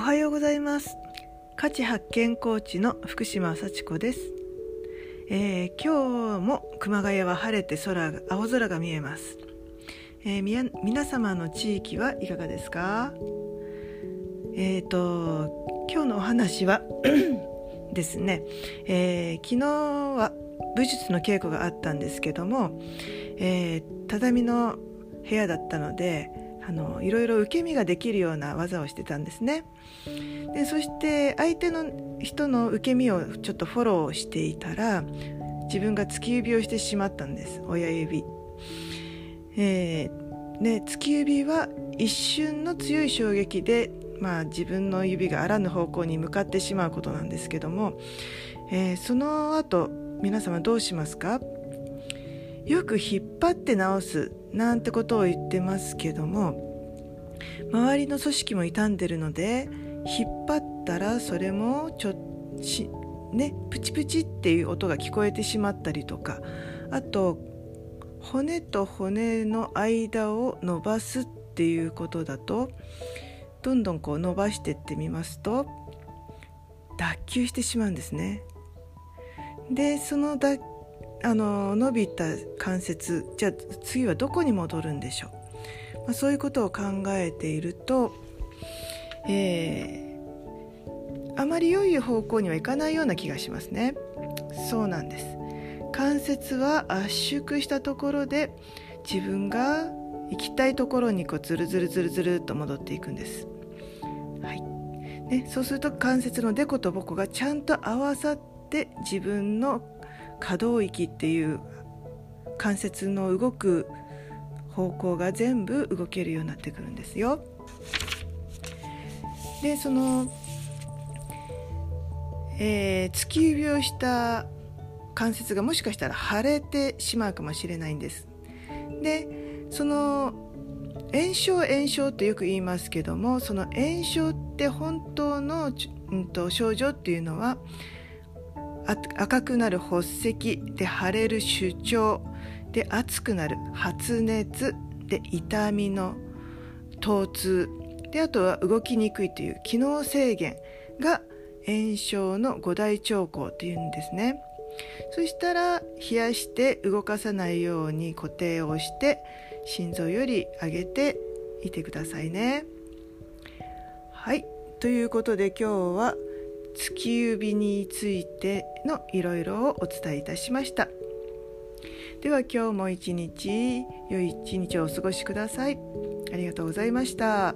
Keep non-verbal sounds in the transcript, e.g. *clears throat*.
おはようございます。価値発見コーチの福島幸子です、えー、今日も熊谷は晴れて空が青空が見えます、えー、み皆様の地域はいかがですか？えっ、ー、と今日のお話は *clears throat* ですね、え昨日は武術の稽古があったんですけども、え畳の部屋だったのであのいろいろ受け身ができるような技をしてたんですね。でそして相手の人の受け身をちょっとフォローしていたら自分が突き指をしてしまったんです。親指、えー、で突き指は一瞬の強い衝撃で、まあ、自分の指があらぬ方向に向かってしまうことなんですけども、えー、その後皆様どうしますか？よく引っ張って直すなんてことを言ってますけども周りの組織も傷んでるので引っ張ったらそれもちょしねプチプチっていう音が聞こえてしまったりとかあと骨と骨の間を伸ばすっていうことだとどんどんこう伸ばしてってみますと脱臼してしまうんですね。でその脱あの伸びた関節じゃあ次はどこに戻るんでしょう、まあ、そういうことを考えていると、えー、あまり良い方向にはいかないような気がしますね。そうなんです。関節は圧縮したところで自分が行きたいところにこうズルズルズルズルっと戻っていくんです、はい。ね、そうすると関節のデコとボコがちゃんと合わさって自分の可動域っていう関節の動く方向が全部動けるようになってくるんですよ。でその、えー、突き指をした関節がもしかしたら腫れてしまうかもしれないんです。でその炎症炎症ってよく言いますけどもその炎症って本当の、うんと症状っていうのは赤くなる発石で腫れる主張で熱くなる発熱で痛みの疼痛であとは動きにくいという機能制限が炎症の五大兆候っていうんですね。そしたら冷やして動かさないように固定をして心臓より上げていてくださいね。はい。ということで今日は月指についてのいろいろをお伝えいたしましたでは今日も一日良い一日をお過ごしくださいありがとうございました。